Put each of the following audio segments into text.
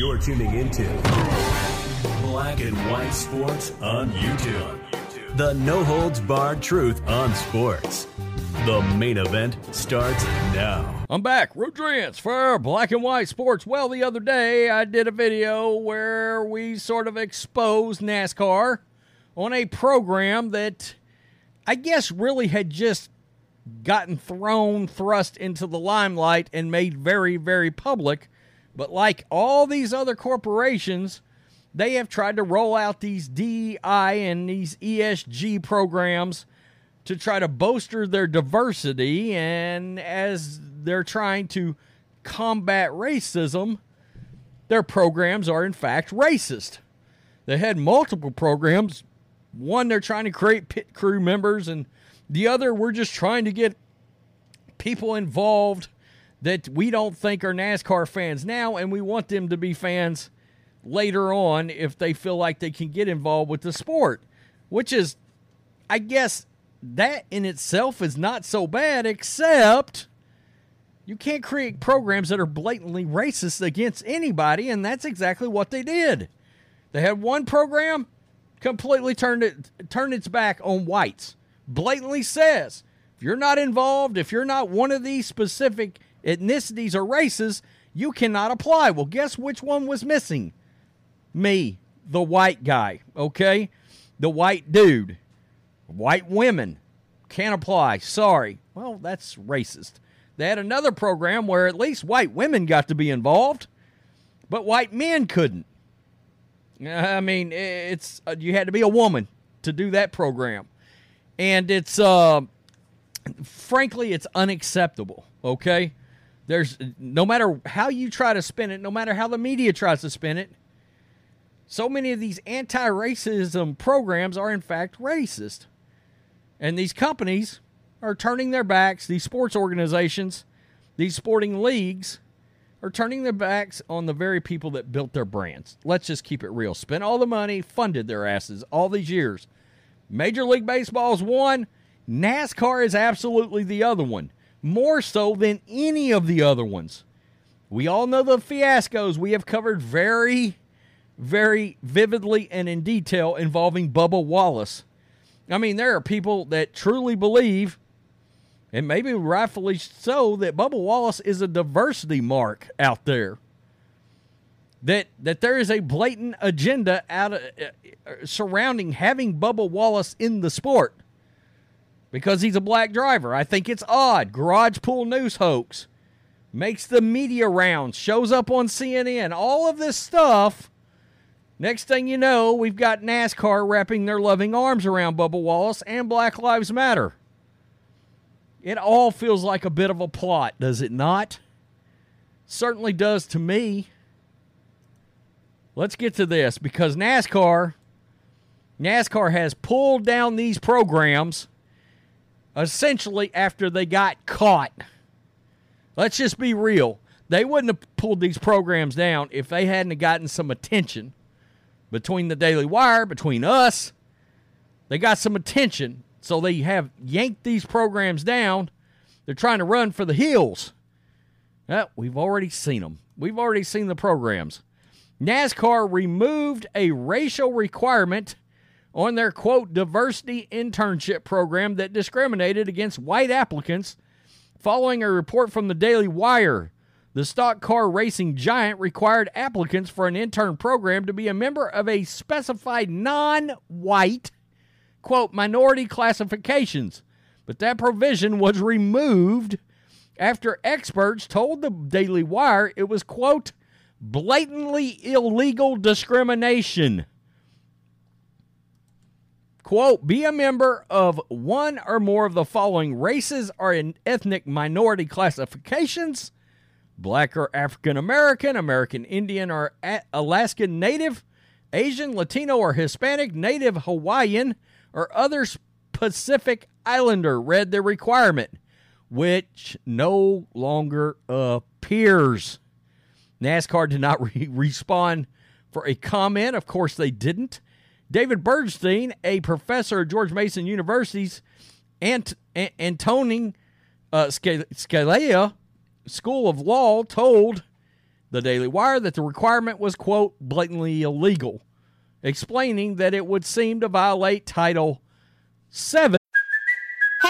You're tuning into Black and White Sports on YouTube. The no holds barred truth on sports. The main event starts now. I'm back, Rodrance for Black and White Sports. Well, the other day I did a video where we sort of exposed NASCAR on a program that I guess really had just gotten thrown, thrust into the limelight, and made very, very public. But like all these other corporations, they have tried to roll out these DEI and these ESG programs to try to bolster their diversity. And as they're trying to combat racism, their programs are in fact racist. They had multiple programs. One, they're trying to create pit crew members, and the other, we're just trying to get people involved that we don't think are NASCAR fans now, and we want them to be fans later on if they feel like they can get involved with the sport, which is, I guess, that in itself is not so bad, except you can't create programs that are blatantly racist against anybody, and that's exactly what they did. They had one program completely turned it turned its back on whites. Blatantly says, if you're not involved, if you're not one of these specific ethnicities or races, you cannot apply. Well, guess which one was missing? Me, the white guy, okay? The white dude. White women can't apply. Sorry. Well, that's racist. They had another program where at least white women got to be involved, but white men couldn't. I mean, it's uh, you had to be a woman to do that program. And it's uh frankly it's unacceptable, okay? There's no matter how you try to spin it, no matter how the media tries to spin it, so many of these anti racism programs are in fact racist. And these companies are turning their backs, these sports organizations, these sporting leagues are turning their backs on the very people that built their brands. Let's just keep it real. Spent all the money, funded their asses all these years. Major League Baseball is one, NASCAR is absolutely the other one more so than any of the other ones. We all know the fiascos we have covered very, very vividly and in detail involving Bubba Wallace. I mean, there are people that truly believe, and maybe rightfully so, that Bubba Wallace is a diversity mark out there. That that there is a blatant agenda out of, uh, surrounding having Bubba Wallace in the sport because he's a black driver. I think it's odd. Garage Pool News hoax makes the media rounds, shows up on CNN, all of this stuff. Next thing you know, we've got NASCAR wrapping their loving arms around Bubba Wallace and Black Lives Matter. It all feels like a bit of a plot, does it not? Certainly does to me. Let's get to this because NASCAR NASCAR has pulled down these programs essentially after they got caught. Let's just be real. They wouldn't have pulled these programs down if they hadn't gotten some attention between the Daily Wire, between us. They got some attention, so they have yanked these programs down. They're trying to run for the hills. Well, we've already seen them. We've already seen the programs. NASCAR removed a racial requirement on their quote diversity internship program that discriminated against white applicants following a report from the Daily Wire. The stock car racing giant required applicants for an intern program to be a member of a specified non white, quote, minority classifications. But that provision was removed after experts told the Daily Wire it was, quote, blatantly illegal discrimination. Quote, be a member of one or more of the following races or ethnic minority classifications black or African American, American Indian or Alaskan Native, Asian, Latino or Hispanic, Native Hawaiian, or other Pacific Islander read the requirement, which no longer appears. NASCAR did not re- respond for a comment. Of course, they didn't. David Bernstein, a professor at George Mason University's Ant- Antonin uh, Scalia School of Law, told the Daily Wire that the requirement was, quote, blatantly illegal, explaining that it would seem to violate Title 7 Hey,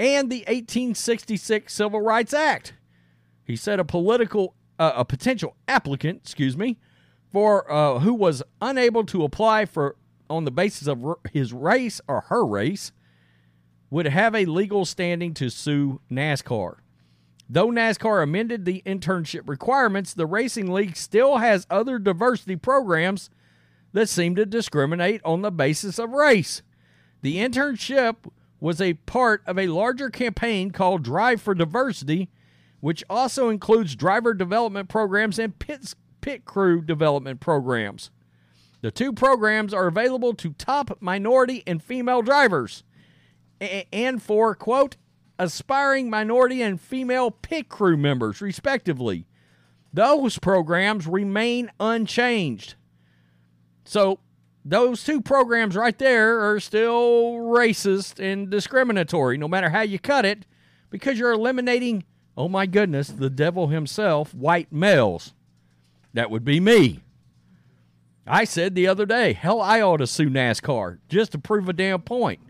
and the 1866 Civil Rights Act. He said a political, uh, a potential applicant, excuse me, for uh, who was unable to apply for on the basis of his race or her race would have a legal standing to sue NASCAR. Though NASCAR amended the internship requirements, the racing league still has other diversity programs that seem to discriminate on the basis of race. The internship was a part of a larger campaign called Drive for Diversity, which also includes driver development programs and pit, pit crew development programs. The two programs are available to top minority and female drivers and for, quote, aspiring minority and female pit crew members, respectively. Those programs remain unchanged. So those two programs right there are still racist and discriminatory, no matter how you cut it, because you're eliminating, oh my goodness, the devil himself, white males. That would be me. I said the other day, hell, I ought to sue NASCAR just to prove a damn point.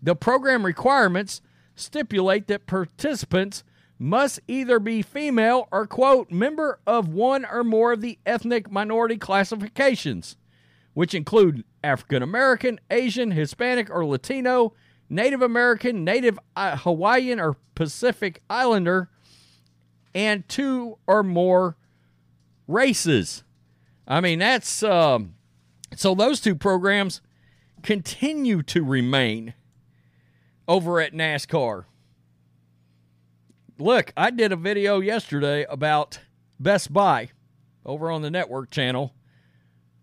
The program requirements stipulate that participants must either be female or, quote, member of one or more of the ethnic minority classifications which include African American, Asian, Hispanic, or Latino, Native American, Native uh, Hawaiian, or Pacific Islander, and two or more races. I mean, that's um, so those two programs continue to remain over at NASCAR. Look, I did a video yesterday about Best Buy over on the network channel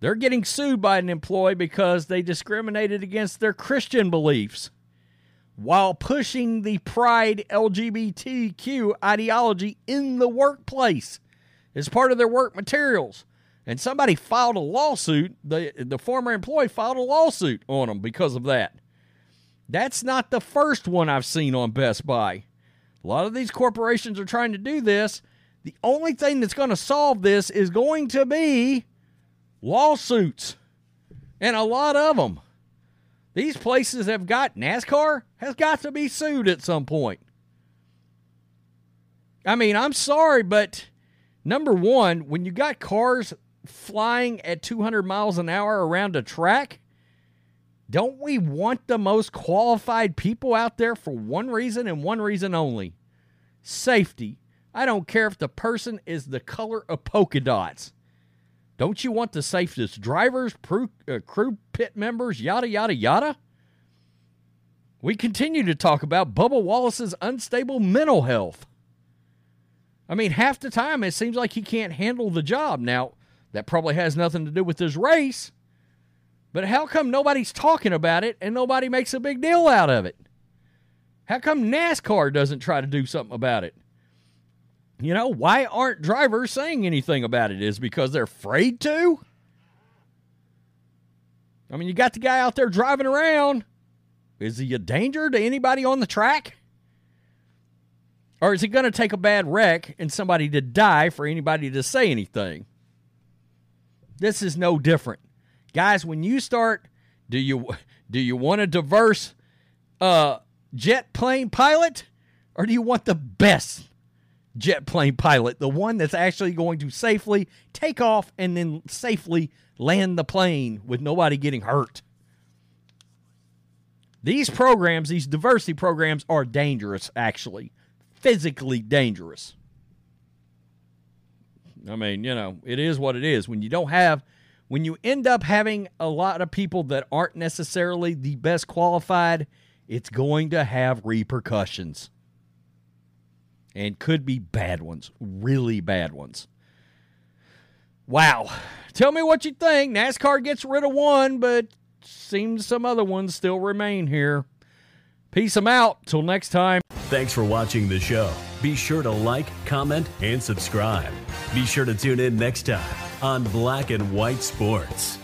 they're getting sued by an employee because they discriminated against their Christian beliefs while pushing the pride LGBTQ ideology in the workplace as part of their work materials. And somebody filed a lawsuit, the, the former employee filed a lawsuit on them because of that. That's not the first one I've seen on Best Buy. A lot of these corporations are trying to do this. The only thing that's going to solve this is going to be lawsuits, and a lot of them. These places have got NASCAR has got to be sued at some point. I mean, I'm sorry, but number one, when you got cars flying at 200 miles an hour around a track, don't we want the most qualified people out there for one reason and one reason only safety? I don't care if the person is the color of polka dots. Don't you want the safest drivers, crew, uh, crew pit members, yada, yada, yada? We continue to talk about Bubba Wallace's unstable mental health. I mean, half the time it seems like he can't handle the job. Now, that probably has nothing to do with his race, but how come nobody's talking about it and nobody makes a big deal out of it? How come NASCAR doesn't try to do something about it? You know, why aren't drivers saying anything about it? Is because they're afraid to? I mean, you got the guy out there driving around. Is he a danger to anybody on the track? Or is he going to take a bad wreck and somebody to die for anybody to say anything? This is no different. Guys, when you start, do you do you want a diverse uh, jet plane pilot or do you want the best jet plane pilot, the one that's actually going to safely take off and then safely land the plane with nobody getting hurt. These programs, these diversity programs, are dangerous, actually, physically dangerous. I mean, you know, it is what it is. When you don't have, when you end up having a lot of people that aren't necessarily the best qualified, it's going to have repercussions and could be bad ones, really bad ones. Wow. Tell me what you think. NASCAR gets rid of one, but seems some other ones still remain here. Peace them out. Till next time. Thanks for watching the show. Be sure to like, comment, and subscribe. Be sure to tune in next time on Black and White Sports.